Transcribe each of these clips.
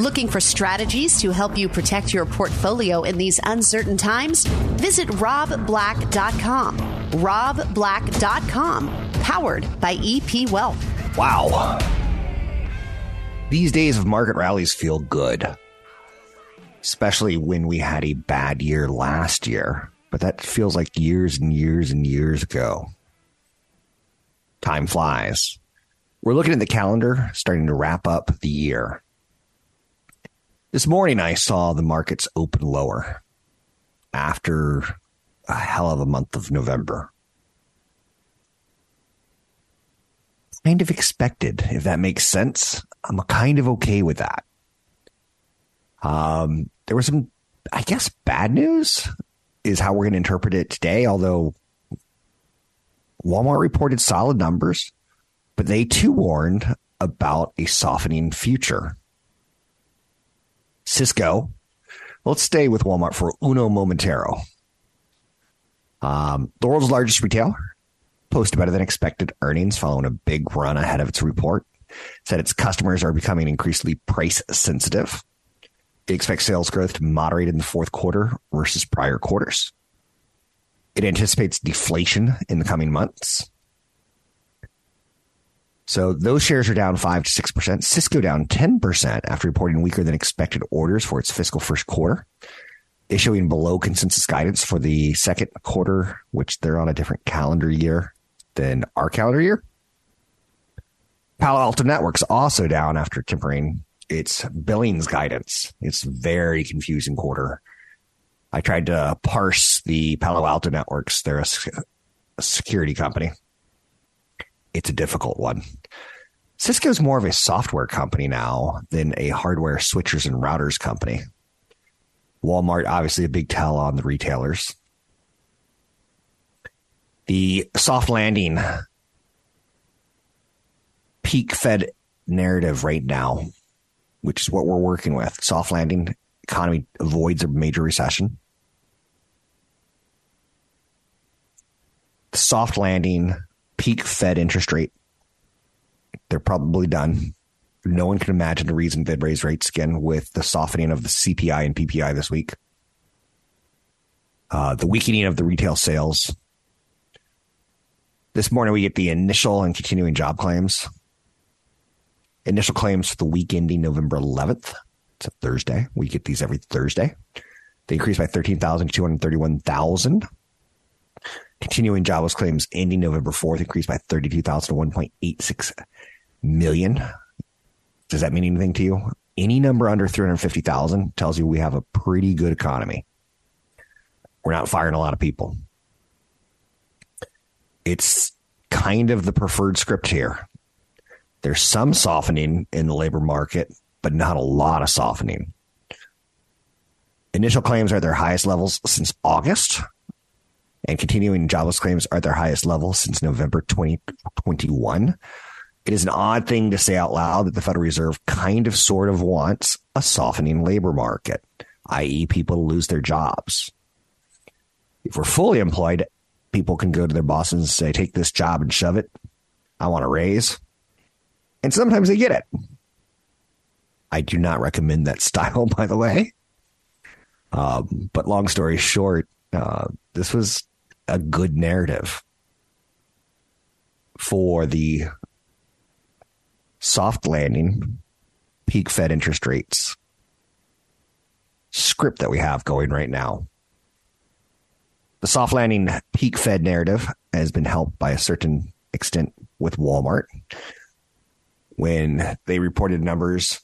Looking for strategies to help you protect your portfolio in these uncertain times? Visit robblack.com. robblack.com, powered by EP Wealth. Wow. These days of market rallies feel good, especially when we had a bad year last year. But that feels like years and years and years ago. Time flies. We're looking at the calendar, starting to wrap up the year. This morning, I saw the markets open lower after a hell of a month of November. Kind of expected, if that makes sense. I'm kind of okay with that. Um, there was some, I guess, bad news is how we're going to interpret it today. Although Walmart reported solid numbers, but they too warned about a softening future. Cisco. Let's stay with Walmart for uno momentero. Um, the world's largest retailer posted better than expected earnings following a big run ahead of its report. Said its customers are becoming increasingly price sensitive. It expects sales growth to moderate in the fourth quarter versus prior quarters. It anticipates deflation in the coming months. So those shares are down 5 to 6%. Cisco down 10% after reporting weaker than expected orders for its fiscal first quarter, issuing below consensus guidance for the second quarter, which they're on a different calendar year than our calendar year. Palo Alto Networks also down after tempering its billings guidance. It's very confusing quarter. I tried to parse the Palo Alto Networks. They're a, a security company it's a difficult one. Cisco's more of a software company now than a hardware switchers and routers company. Walmart, obviously, a big tell on the retailers. The soft landing peak Fed narrative right now, which is what we're working with. Soft landing economy avoids a major recession. Soft landing peak Fed interest rate. They're probably done. No one can imagine a reason they'd raise rates again with the softening of the CPI and PPI this week. Uh, the weakening of the retail sales. This morning, we get the initial and continuing job claims. Initial claims for the week ending November 11th. It's a Thursday. We get these every Thursday. They increased by 13,000 to 231,000. Continuing jobless claims ending November 4th increased by 32,000 to 1.86 million. Does that mean anything to you? Any number under 350,000 tells you we have a pretty good economy. We're not firing a lot of people. It's kind of the preferred script here. There's some softening in the labor market, but not a lot of softening. Initial claims are at their highest levels since August, and continuing jobless claims are at their highest level since November 2021. It is an odd thing to say out loud that the Federal Reserve kind of sort of wants a softening labor market, i.e., people lose their jobs. If we're fully employed, people can go to their bosses and say, take this job and shove it. I want a raise. And sometimes they get it. I do not recommend that style, by the way. Um, but long story short, uh, this was a good narrative for the soft landing, peak Fed interest rates script that we have going right now. The soft landing peak Fed narrative has been helped by a certain extent with Walmart when they reported numbers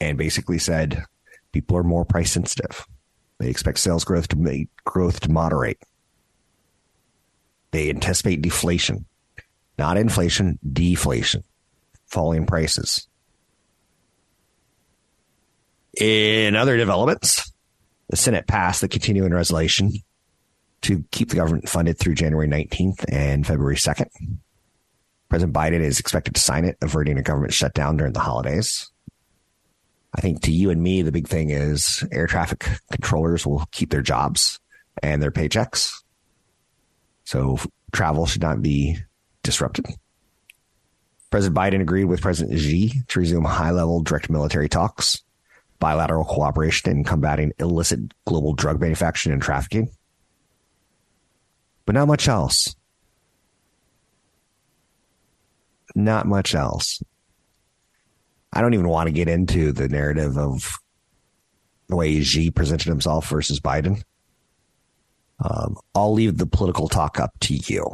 and basically said people are more price sensitive. They expect sales growth to make growth to moderate. They anticipate deflation, not inflation, deflation, falling prices. In other developments, the Senate passed the continuing resolution to keep the government funded through January 19th and February 2nd. President Biden is expected to sign it, averting a government shutdown during the holidays. I think to you and me, the big thing is air traffic controllers will keep their jobs and their paychecks. So travel should not be disrupted. President Biden agreed with President Xi to resume high level direct military talks, bilateral cooperation in combating illicit global drug manufacturing and trafficking. But not much else. Not much else. I don't even want to get into the narrative of the way Xi presented himself versus Biden. Um, I'll leave the political talk up to you.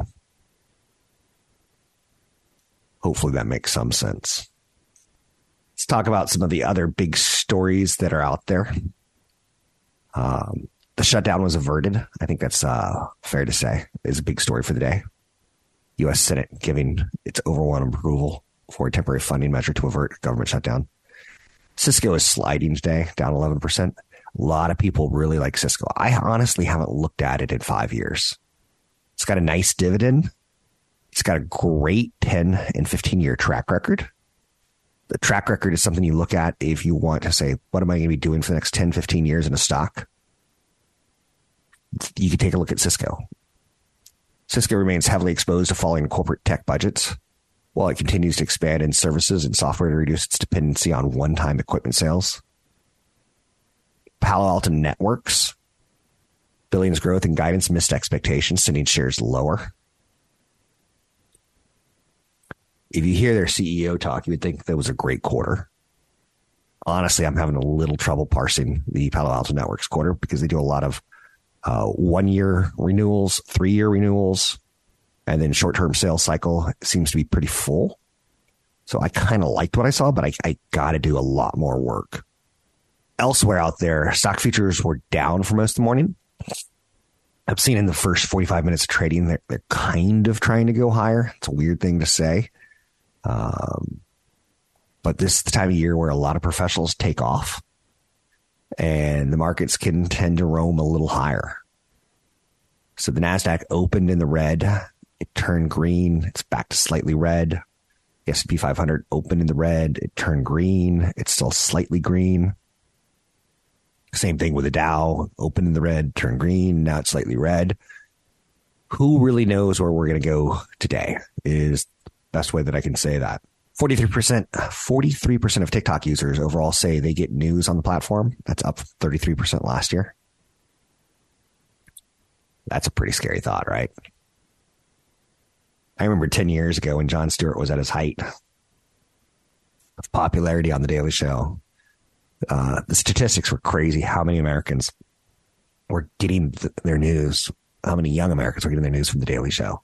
Hopefully that makes some sense. Let's talk about some of the other big stories that are out there. Um, the shutdown was averted. I think that's uh, fair to say. Is a big story for the day. U.S. Senate giving its overwhelming approval for a temporary funding measure to avert government shutdown. Cisco is sliding today, down 11%. A lot of people really like Cisco. I honestly haven't looked at it in five years. It's got a nice dividend. It's got a great 10 and 15 year track record. The track record is something you look at if you want to say, what am I going to be doing for the next 10, 15 years in a stock? You can take a look at Cisco. Cisco remains heavily exposed to falling corporate tech budgets while it continues to expand in services and software to reduce its dependency on one time equipment sales. Palo Alto Networks, billings growth and guidance missed expectations, sending shares lower. If you hear their CEO talk, you would think that was a great quarter. Honestly, I'm having a little trouble parsing the Palo Alto Networks quarter because they do a lot of uh, one year renewals, three year renewals, and then short term sales cycle seems to be pretty full. So I kind of liked what I saw, but I, I got to do a lot more work. Elsewhere out there, stock futures were down for most of the morning. I've seen in the first 45 minutes of trading, they're, they're kind of trying to go higher. It's a weird thing to say. Um, but this is the time of year where a lot of professionals take off and the markets can tend to roam a little higher. So the NASDAQ opened in the red. It turned green. It's back to slightly red. The S&P 500 opened in the red. It turned green. It's still slightly green. Same thing with the Dow. open in the red, turn green. Now it's slightly red. Who really knows where we're going to go today is the best way that I can say that. 43%, 43% of TikTok users overall say they get news on the platform. That's up 33% last year. That's a pretty scary thought, right? I remember 10 years ago when Jon Stewart was at his height of popularity on The Daily Show. Uh, the statistics were crazy. How many Americans were getting th- their news? How many young Americans were getting their news from The Daily Show?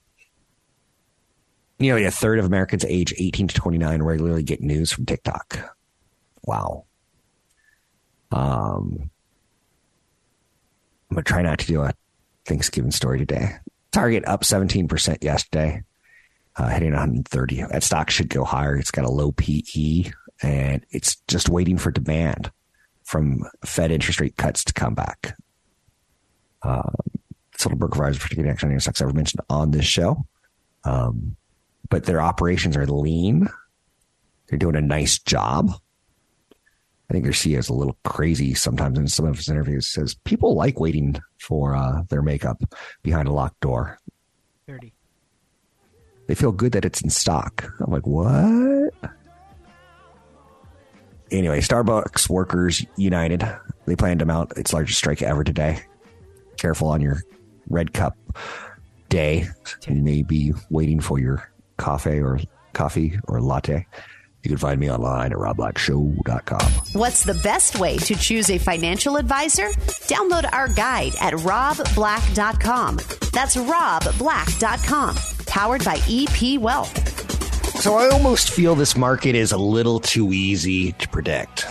Nearly a third of Americans age 18 to 29 regularly get news from TikTok. Wow. Um, I'm going to try not to do a Thanksgiving story today. Target up 17% yesterday, uh, hitting 130. That stock should go higher. It's got a low PE and it's just waiting for demand from Fed interest rate cuts to come back. Um, Silverberg provides particular action on your stocks I've ever mentioned on this show. Um, but their operations are lean. They're doing a nice job. I think their CEO is a little crazy sometimes in some of his interviews. Says people like waiting for uh, their makeup behind a locked door. Thirty. They feel good that it's in stock. I'm like, what? Anyway, Starbucks Workers United they planned to mount its largest strike ever today. Careful on your red cup day. You may be waiting for your coffee or coffee or latte. You can find me online at robblackshow.com. What's the best way to choose a financial advisor? Download our guide at robblack.com. That's robblack.com. Powered by EP Wealth. So I almost feel this market is a little too easy to predict.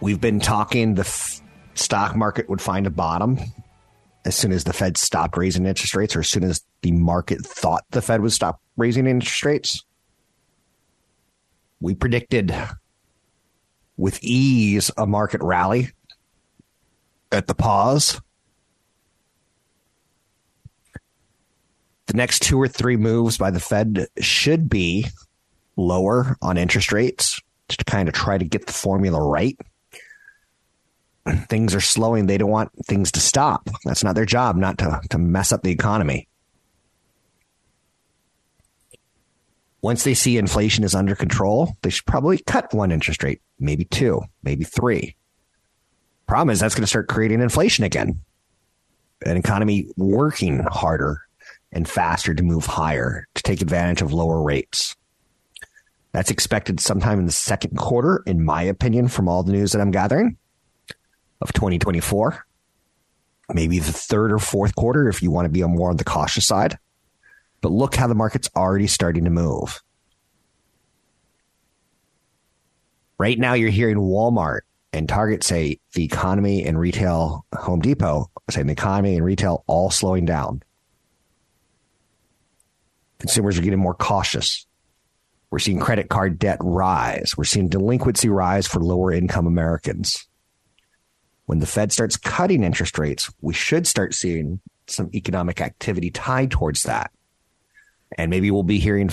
We've been talking the f- stock market would find a bottom as soon as the Fed stopped raising interest rates or as soon as the market thought the Fed would stop raising interest rates. We predicted with ease a market rally at the pause. The next two or three moves by the Fed should be lower on interest rates to kind of try to get the formula right. Things are slowing. They don't want things to stop. That's not their job, not to, to mess up the economy. Once they see inflation is under control, they should probably cut one interest rate, maybe two, maybe three. Problem is, that's going to start creating inflation again. An economy working harder and faster to move higher to take advantage of lower rates. That's expected sometime in the second quarter, in my opinion, from all the news that I'm gathering of 2024. Maybe the third or fourth quarter if you want to be more on the cautious side. But look how the market's already starting to move. Right now, you're hearing Walmart and Target say the economy and retail, Home Depot saying the economy and retail all slowing down. Consumers are getting more cautious. We're seeing credit card debt rise. We're seeing delinquency rise for lower income Americans. When the Fed starts cutting interest rates, we should start seeing some economic activity tied towards that. And maybe we'll be hearing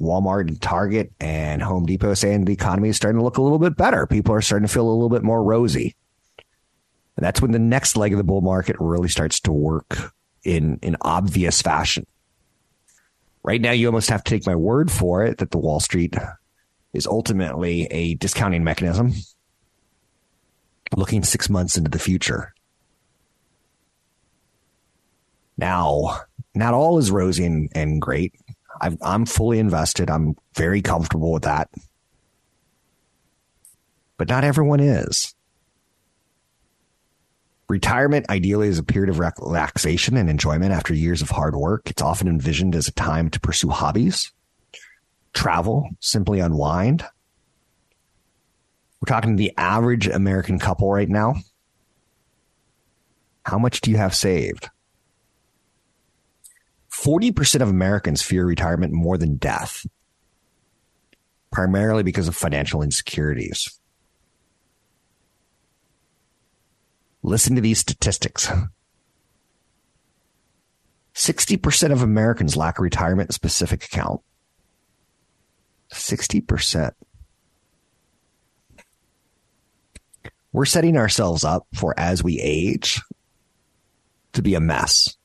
Walmart and Target and Home Depot saying the economy is starting to look a little bit better. People are starting to feel a little bit more rosy. And that's when the next leg of the bull market really starts to work in in obvious fashion. Right now, you almost have to take my word for it that the Wall Street is ultimately a discounting mechanism looking six months into the future. Now, not all is rosy and, and great. i am fully invested. I'm very comfortable with that. But not everyone is. Retirement ideally is a period of relaxation and enjoyment after years of hard work. It's often envisioned as a time to pursue hobbies, travel, simply unwind. We're talking to the average American couple right now. How much do you have saved? 40% of Americans fear retirement more than death, primarily because of financial insecurities. Listen to these statistics. 60% of Americans lack a retirement specific account. 60%. We're setting ourselves up for as we age to be a mess.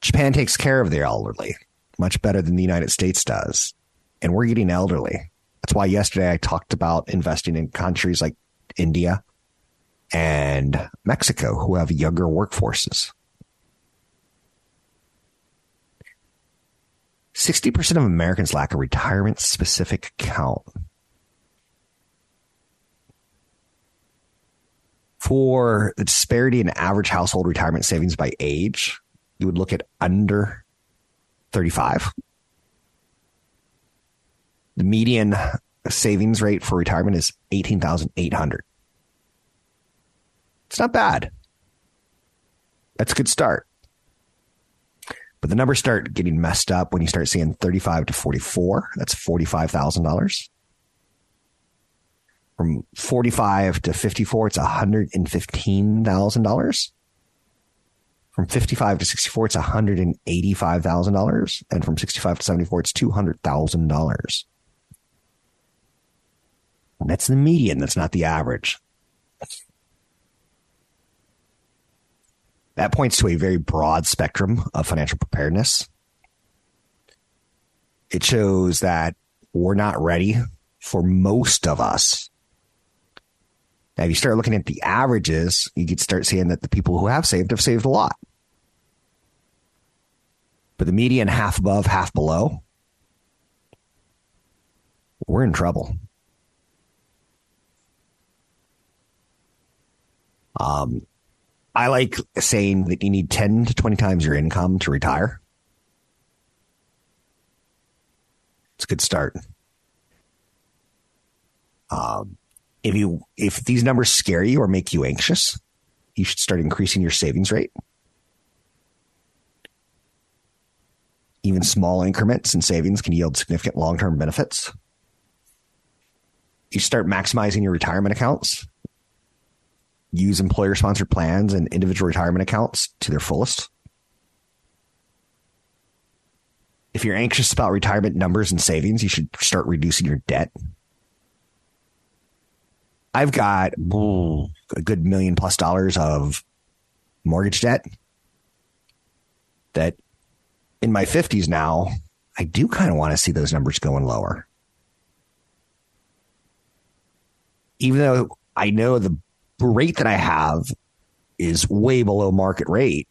Japan takes care of their elderly much better than the United States does. And we're getting elderly. That's why yesterday I talked about investing in countries like India and Mexico who have younger workforces. 60% of Americans lack a retirement specific account. For the disparity in average household retirement savings by age, you would look at under 35. The median savings rate for retirement is 18,800. It's not bad. That's a good start. But the numbers start getting messed up when you start seeing 35 to 44. That's $45,000. From 45 to 54, it's $115,000. From 55 to 64, it's $185,000. And from 65 to 74, it's $200,000. That's the median. That's not the average. That points to a very broad spectrum of financial preparedness. It shows that we're not ready for most of us. Now, if you start looking at the averages, you could start seeing that the people who have saved have saved a lot. But the median half above, half below, we're in trouble. Um, I like saying that you need 10 to 20 times your income to retire. It's a good start. Um, if you if these numbers scare you or make you anxious, you should start increasing your savings rate. Even small increments in savings can yield significant long term benefits. you start maximizing your retirement accounts. Use employer sponsored plans and individual retirement accounts to their fullest. If you're anxious about retirement numbers and savings, you should start reducing your debt. I've got a good million plus dollars of mortgage debt that in my 50s now, I do kind of want to see those numbers going lower. Even though I know the rate that I have is way below market rate,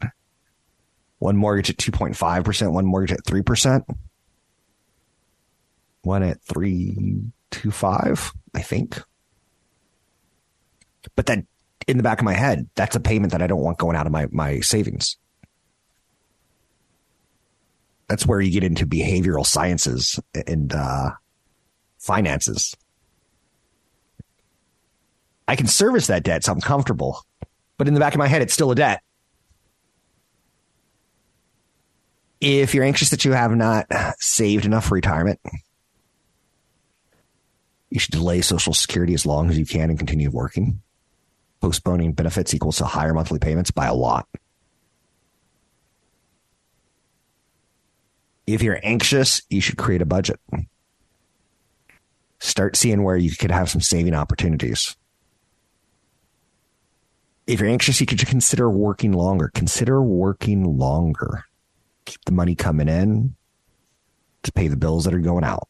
one mortgage at 2.5%, one mortgage at 3%, one at 325, I think. But that in the back of my head, that's a payment that I don't want going out of my, my savings. That's where you get into behavioral sciences and uh, finances. I can service that debt, so I'm comfortable. But in the back of my head, it's still a debt. If you're anxious that you have not saved enough for retirement, you should delay Social Security as long as you can and continue working. Postponing benefits equals to higher monthly payments by a lot. If you're anxious, you should create a budget. Start seeing where you could have some saving opportunities. If you're anxious, you could consider working longer. Consider working longer. Keep the money coming in to pay the bills that are going out.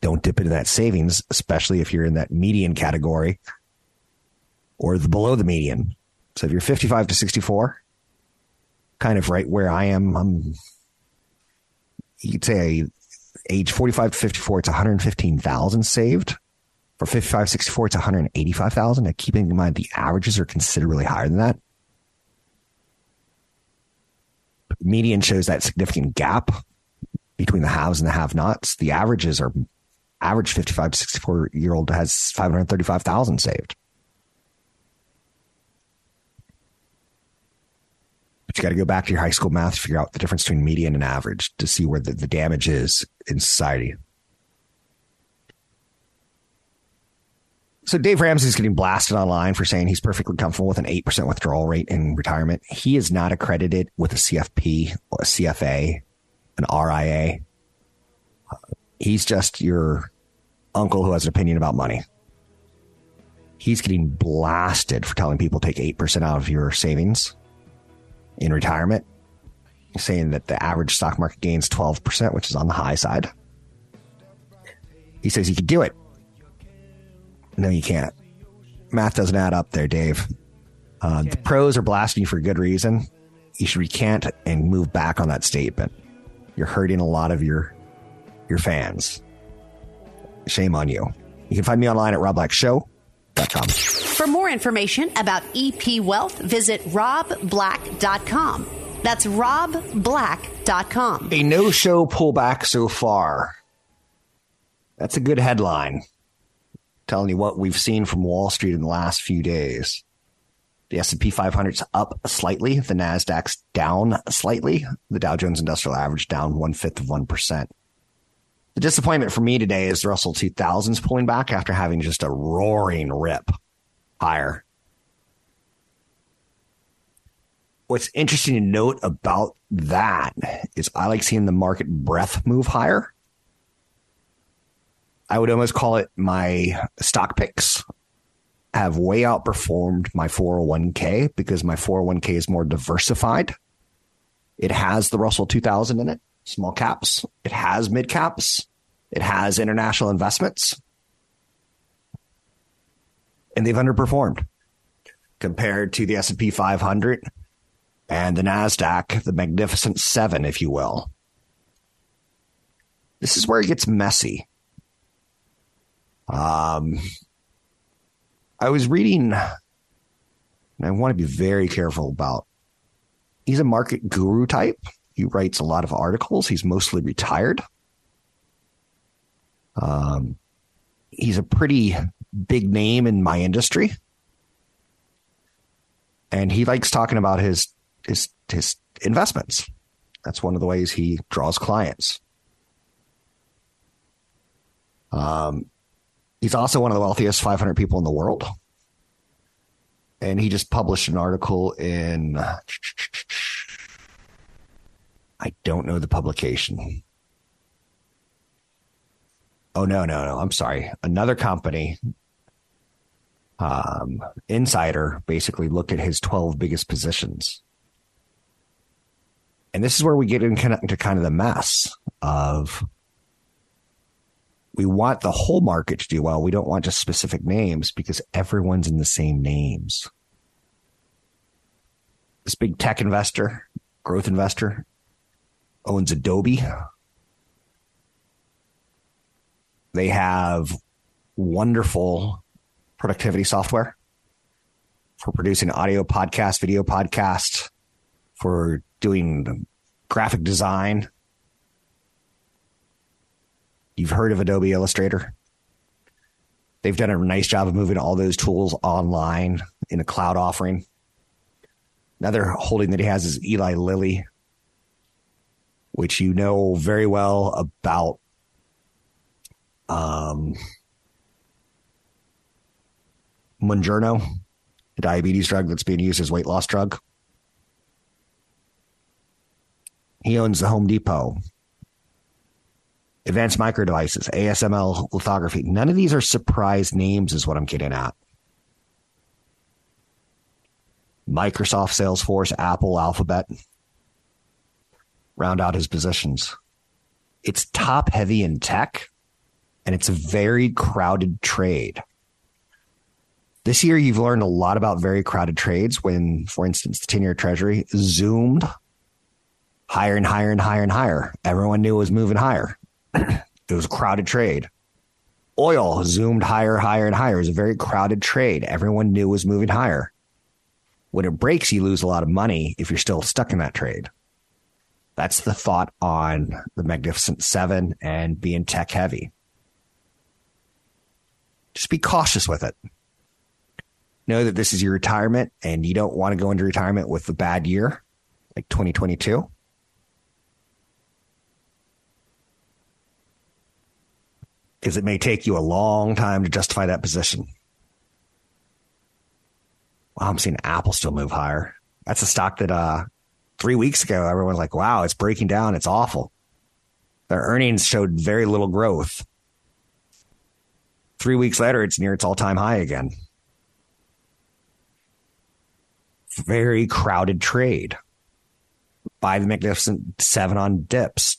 Don't dip into that savings, especially if you're in that median category or the below the median. So if you're 55 to 64, kind of right where I am, I'm, you could say age 45 to 54, it's 115,000 saved. For 55, 64, it's 185,000. Now, keeping in mind the averages are considerably higher than that. Median shows that significant gap between the haves and the have nots. The averages are average 55 to 64 year old has 535,000 saved. But you got to go back to your high school math to figure out the difference between median and average to see where the, the damage is in society. So Dave Ramsey's getting blasted online for saying he's perfectly comfortable with an 8% withdrawal rate in retirement. He is not accredited with a CFP, a CFA, an RIA. He's just your uncle who has an opinion about money. He's getting blasted for telling people take 8% out of your savings in retirement, saying that the average stock market gains 12%, which is on the high side. He says he could do it. No, you can't. Math doesn't add up there, Dave. Uh, the pros are blasting you for good reason. You should recant and move back on that statement. You're hurting a lot of your your fans. Shame on you. You can find me online at robblackshow.com. For more information about EP Wealth, visit robblack.com. That's robblack.com. A no show pullback so far. That's a good headline. Telling you what we've seen from Wall Street in the last few days. The S&P 500's up slightly. The Nasdaq's down slightly. The Dow Jones Industrial Average down one fifth of one percent. The disappointment for me today is the Russell 2000's pulling back after having just a roaring rip higher. What's interesting to note about that is I like seeing the market breath move higher. I would almost call it my stock picks have way outperformed my 401k because my 401k is more diversified. It has the Russell 2000 in it, small caps. It has mid caps. It has international investments. And they've underperformed compared to the S&P 500 and the Nasdaq, the magnificent 7 if you will. This is where it gets messy. Um I was reading, and I want to be very careful about. He's a market guru type. He writes a lot of articles. He's mostly retired. Um, he's a pretty big name in my industry, and he likes talking about his his his investments. That's one of the ways he draws clients. Um, He's also one of the wealthiest 500 people in the world. And he just published an article in, I don't know the publication. Oh, no, no, no. I'm sorry. Another company, um, Insider, basically looked at his 12 biggest positions. And this is where we get into kind of the mess of we want the whole market to do well. We don't want just specific names because everyone's in the same names. This big tech investor, growth investor, owns Adobe. They have wonderful productivity software for producing audio podcast, video podcast, for doing graphic design, You've heard of Adobe Illustrator. They've done a nice job of moving all those tools online in a cloud offering. Another holding that he has is Eli Lilly, which you know very well about. Um, Mounjaro, a diabetes drug that's being used as weight loss drug. He owns the Home Depot, Advanced Micro Devices, ASML Lithography. None of these are surprise names, is what I'm getting at. Microsoft, Salesforce, Apple, Alphabet. Round out his positions. It's top heavy in tech, and it's a very crowded trade. This year, you've learned a lot about very crowded trades when, for instance, the 10 year treasury zoomed higher and higher and higher and higher. Everyone knew it was moving higher it was a crowded trade. Oil zoomed higher, higher, and higher. It was a very crowded trade. Everyone knew it was moving higher. When it breaks, you lose a lot of money if you're still stuck in that trade. That's the thought on the Magnificent Seven and being tech heavy. Just be cautious with it. Know that this is your retirement and you don't want to go into retirement with a bad year like 2022. Because it may take you a long time to justify that position. Wow, I'm seeing Apple still move higher. That's a stock that uh, three weeks ago everyone's like, "Wow, it's breaking down. It's awful." Their earnings showed very little growth. Three weeks later, it's near its all-time high again. Very crowded trade. Buy the Magnificent Seven on dips.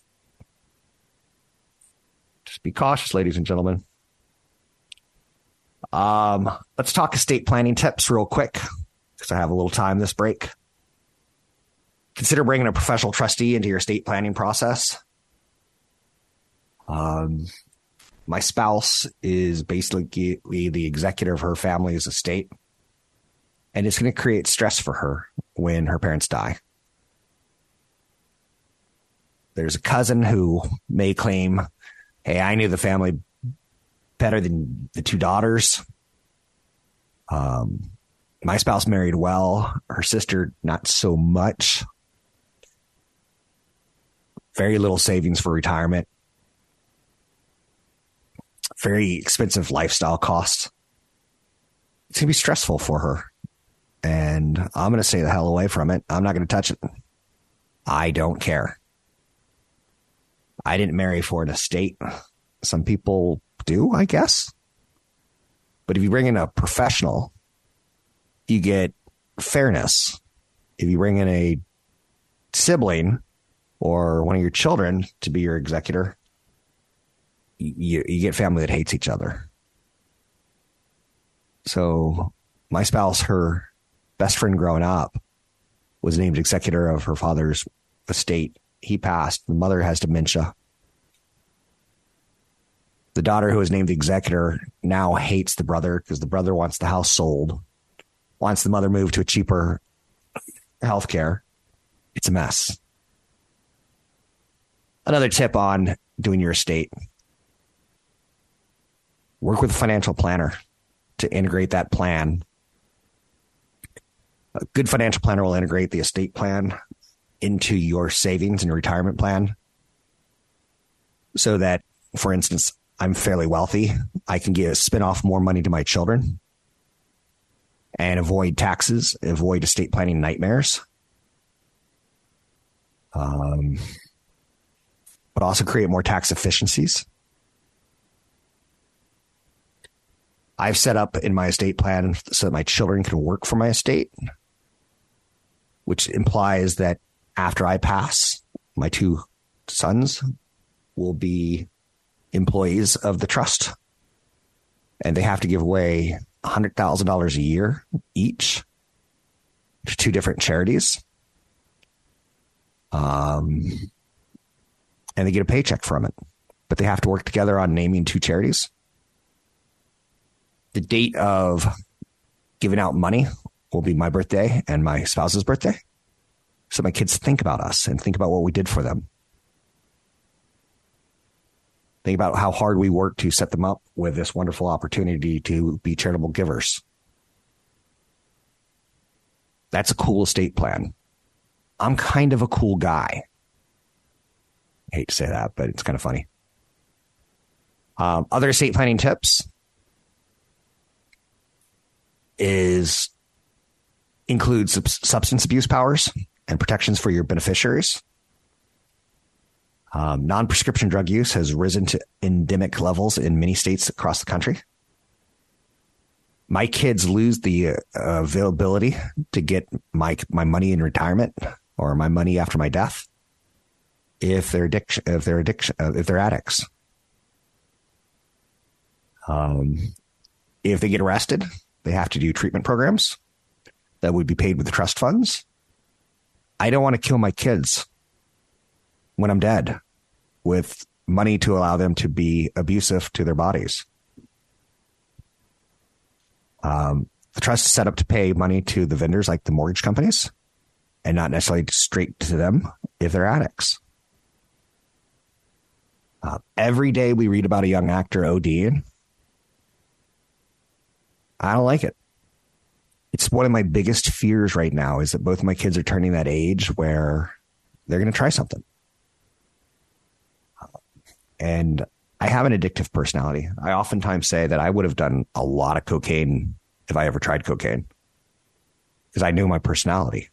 Be cautious, ladies and gentlemen. Um, let's talk estate planning tips real quick because I have a little time this break. Consider bringing a professional trustee into your estate planning process. Um, my spouse is basically the executor of her family's estate, and it's going to create stress for her when her parents die. There's a cousin who may claim hey, I knew the family better than the two daughters. Um, my spouse married well, her sister not so much. Very little savings for retirement. Very expensive lifestyle costs. It's gonna be stressful for her. And I'm gonna stay the hell away from it. I'm not gonna touch it. I don't care. I didn't marry for an estate. Some people do, I guess. But if you bring in a professional, you get fairness. If you bring in a sibling or one of your children to be your executor, you, you get family that hates each other. So my spouse, her best friend growing up, was named executor of her father's estate. He passed. The mother has dementia. The daughter, who was named the executor, now hates the brother because the brother wants the house sold, wants the mother moved to a cheaper health care. It's a mess. Another tip on doing your estate work with a financial planner to integrate that plan. A good financial planner will integrate the estate plan into your savings and retirement plan so that, for instance, I'm fairly wealthy. I can get spin off more money to my children and avoid taxes, avoid estate planning nightmares. Um, but also create more tax efficiencies. I've set up in my estate plan so that my children can work for my estate, which implies that after I pass, my two sons will be employees of the trust. And they have to give away $100,000 a year each to two different charities. Um, and they get a paycheck from it, but they have to work together on naming two charities. The date of giving out money will be my birthday and my spouse's birthday. So my kids think about us and think about what we did for them. Think about how hard we work to set them up with this wonderful opportunity to be charitable givers. That's a cool estate plan. I'm kind of a cool guy. I hate to say that, but it's kind of funny. Um, other estate planning tips is includes substance abuse powers and protections for your beneficiaries. Um, non prescription drug use has risen to endemic levels in many states across the country. My kids lose the uh, availability to get my my money in retirement or my money after my death if they're addiction if they're addiction uh, if they're addicts. Um, if they get arrested, they have to do treatment programs that would be paid with trust funds. I don't want to kill my kids when I'm dead with money to allow them to be abusive to their bodies. Um, the trust is set up to pay money to the vendors like the mortgage companies and not necessarily straight to them if they're addicts. Uh, every day we read about a young actor ODing. I don't like it. It's one of my biggest fears right now is that both my kids are turning that age where they're going to try something. And I have an addictive personality. I oftentimes say that I would have done a lot of cocaine if I ever tried cocaine because I knew my personality.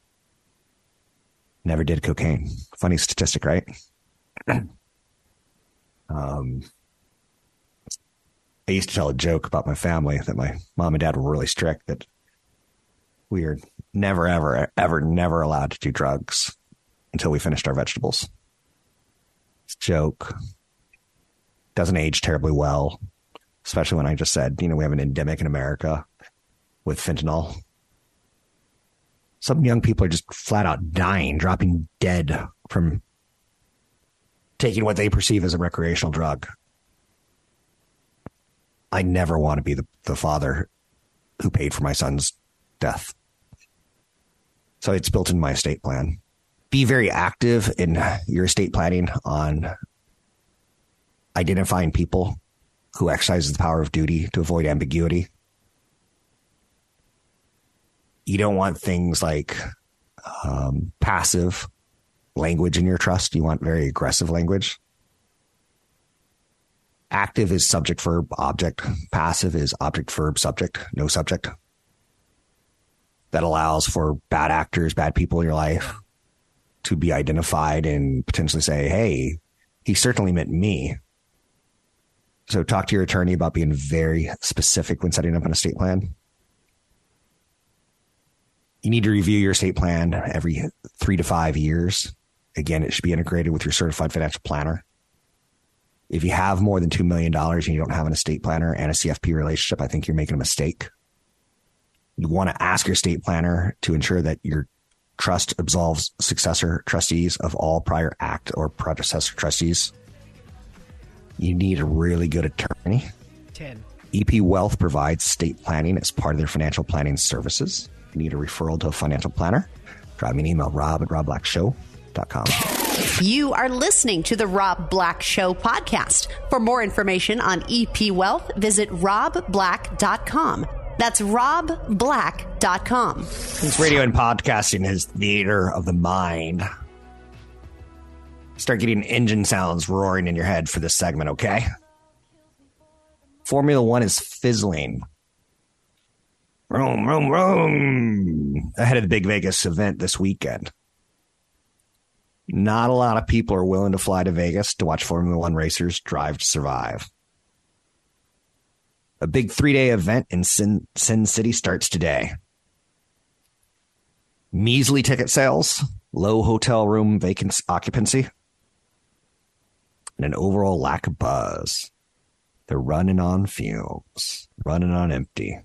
Never did cocaine. Funny statistic, right? um, I used to tell a joke about my family that my mom and dad were really strict that we are never, ever, ever, never allowed to do drugs until we finished our vegetables. It's joke doesn't age terribly well, especially when I just said, you know, we have an endemic in America with fentanyl. Some young people are just flat out dying, dropping dead from taking what they perceive as a recreational drug. I never want to be the, the father who paid for my son's death. So it's built in my estate plan. Be very active in your estate planning on identifying people who exercises the power of duty to avoid ambiguity. You don't want things like um, passive language in your trust. You want very aggressive language. Active is subject, verb, object. Passive is object, verb, subject, no subject. That allows for bad actors, bad people in your life to be identified and potentially say, hey, he certainly meant me. So talk to your attorney about being very specific when setting up an estate plan. You need to review your estate plan every three to five years. Again, it should be integrated with your certified financial planner. If you have more than $2 million and you don't have an estate planner and a CFP relationship, I think you're making a mistake. You want to ask your estate planner to ensure that your trust absolves successor trustees of all prior act or predecessor trustees you need a really good attorney. 10. EP Wealth provides state planning as part of their financial planning services. If you need a referral to a financial planner, drop me an email, rob at robblackshow.com. You are listening to the Rob Black Show podcast. For more information on EP Wealth, visit robblack.com. That's robblack.com. Since radio and podcasting is theater of the mind, start getting engine sounds roaring in your head for this segment, okay? Formula One is fizzling. Room, room, room. Ahead of the big Vegas event this weekend. Not a lot of people are willing to fly to Vegas to watch Formula One racers drive to survive. A big three day event in Sin, Sin City starts today. Measly ticket sales, low hotel room vacancy occupancy, and an overall lack of buzz. They're running on fumes, running on empty.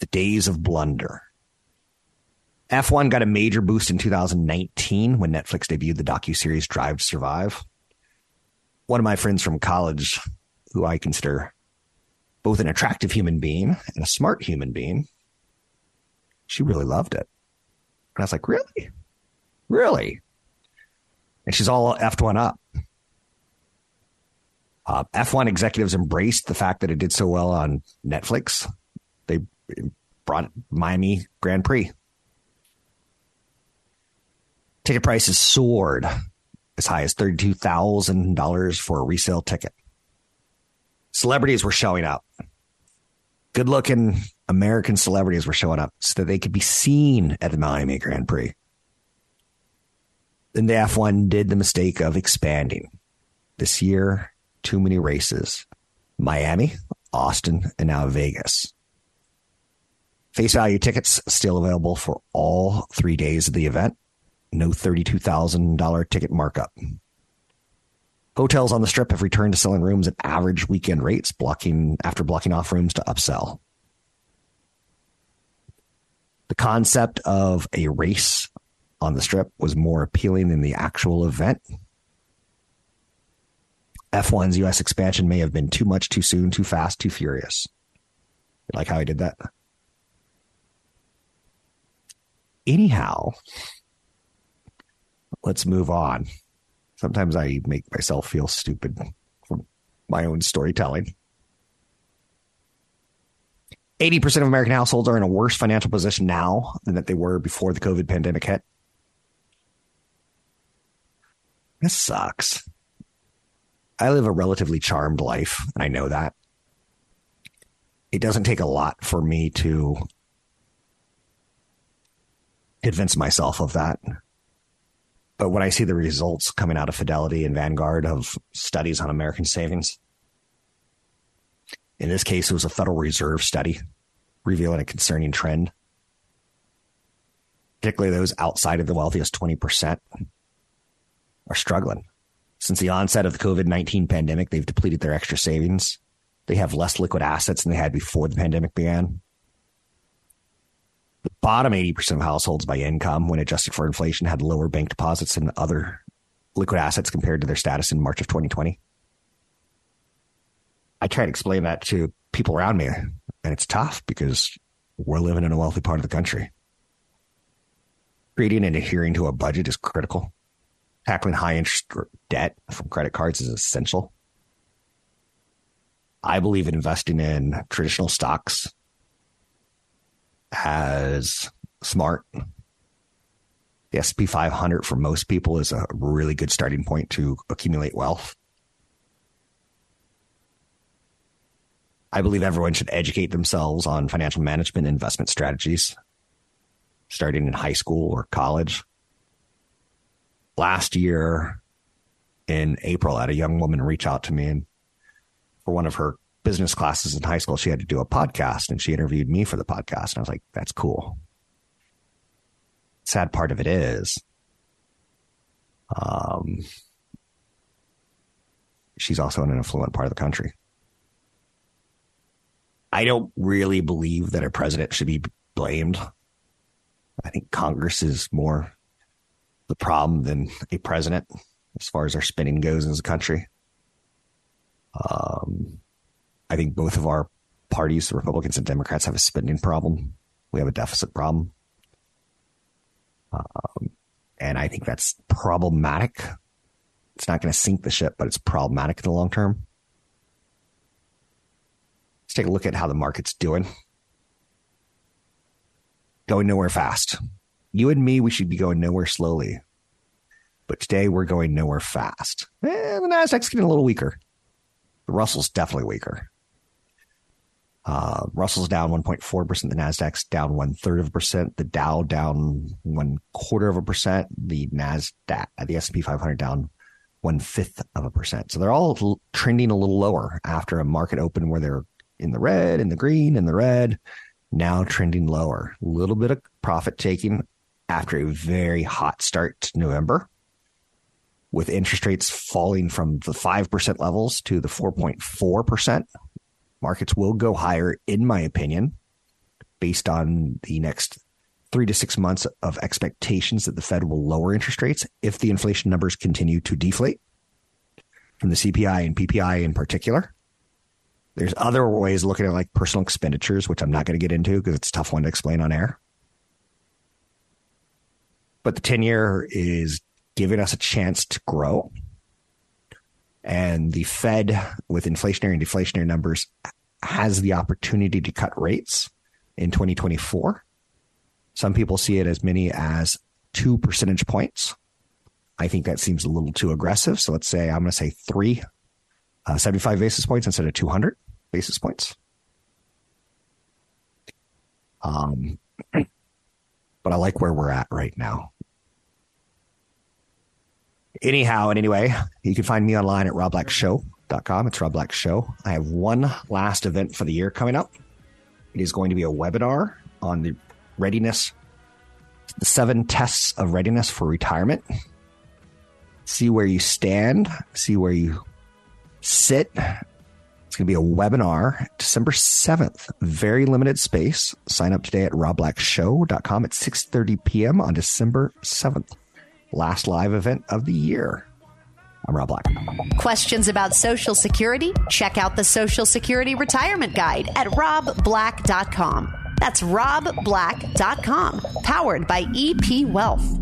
The days of blunder. F1 got a major boost in 2019 when Netflix debuted the docu-series Drive to Survive. One of my friends from college, who I consider both an attractive human being and a smart human being, she really loved it. And I was like, really? Really? And she's all F1 up. Uh, F1 executives embraced the fact that it did so well on Netflix. They brought Miami Grand Prix. Ticket prices soared as high as $32,000 for a resale ticket. Celebrities were showing up. Good looking American celebrities were showing up so that they could be seen at the Miami Grand Prix. Then the F1 did the mistake of expanding. This year, too many races. Miami, Austin, and now Vegas. Face value tickets still available for all three days of the event. No $32,000 ticket markup. Hotels on the strip have returned to selling rooms at average weekend rates, blocking after blocking off rooms to upsell. The concept of a race on the strip was more appealing than the actual event. F1's US expansion may have been too much, too soon, too fast, too furious. You like how I did that? Anyhow, let's move on. Sometimes I make myself feel stupid from my own storytelling. 80% of American households are in a worse financial position now than that they were before the COVID pandemic hit. This sucks. I live a relatively charmed life, I know that. It doesn't take a lot for me to convince myself of that. But when I see the results coming out of Fidelity and Vanguard of studies on American savings, in this case, it was a Federal Reserve study revealing a concerning trend. Particularly those outside of the wealthiest 20% are struggling. Since the onset of the COVID 19 pandemic, they've depleted their extra savings. They have less liquid assets than they had before the pandemic began. The bottom 80% of households by income, when adjusted for inflation, had lower bank deposits and other liquid assets compared to their status in March of 2020. I try to explain that to people around me, and it's tough because we're living in a wealthy part of the country. Creating and adhering to a budget is critical. Tackling high interest debt from credit cards is essential. I believe in investing in traditional stocks as smart. The S&P 500 for most people is a really good starting point to accumulate wealth. I believe everyone should educate themselves on financial management investment strategies starting in high school or college. Last year in April, I had a young woman reach out to me and for one of her business classes in high school, she had to do a podcast and she interviewed me for the podcast. And I was like, that's cool. Sad part of it is, um, she's also in an affluent part of the country. I don't really believe that a president should be blamed. I think Congress is more the problem than a president as far as our spending goes as a country. Um, I think both of our parties, the Republicans and Democrats, have a spending problem. We have a deficit problem. Um, and I think that's problematic. It's not going to sink the ship, but it's problematic in the long term. Let's take a look at how the market's doing. Going nowhere fast. You and me, we should be going nowhere slowly. But today we're going nowhere fast. Eh, the Nasdaq's getting a little weaker. The Russell's definitely weaker. Uh, Russell's down 1.4%. The Nasdaq's down one third of a percent. The Dow down one quarter of a percent. The Nasdaq, the S&P 500 down one fifth of a percent. So they're all trending a little lower after a market open where they're in the red, in the green, in the red, now trending lower. A little bit of profit taking after a very hot start to November with interest rates falling from the 5% levels to the 4.4%. Markets will go higher, in my opinion, based on the next three to six months of expectations that the Fed will lower interest rates if the inflation numbers continue to deflate from the CPI and PPI in particular. There's other ways looking at like personal expenditures, which I'm not going to get into because it's a tough one to explain on air. But the 10 year is giving us a chance to grow. And the Fed, with inflationary and deflationary numbers, has the opportunity to cut rates in 2024. Some people see it as many as two percentage points. I think that seems a little too aggressive. So let's say I'm going to say three, uh, 75 basis points instead of 200 basis points. Um, but I like where we're at right now. Anyhow, and anyway, you can find me online at robblackshow.com. It's Rob Black Show. I have one last event for the year coming up. It is going to be a webinar on the readiness, the seven tests of readiness for retirement. See where you stand, see where you sit. It's going to be a webinar December 7th, very limited space. Sign up today at robblackshow.com at 6.30 p.m. on December 7th last live event of the year. I'm Rob Black. Questions about Social Security? Check out the Social Security Retirement Guide at robblack.com. That's robblack.com, powered by EP Wealth.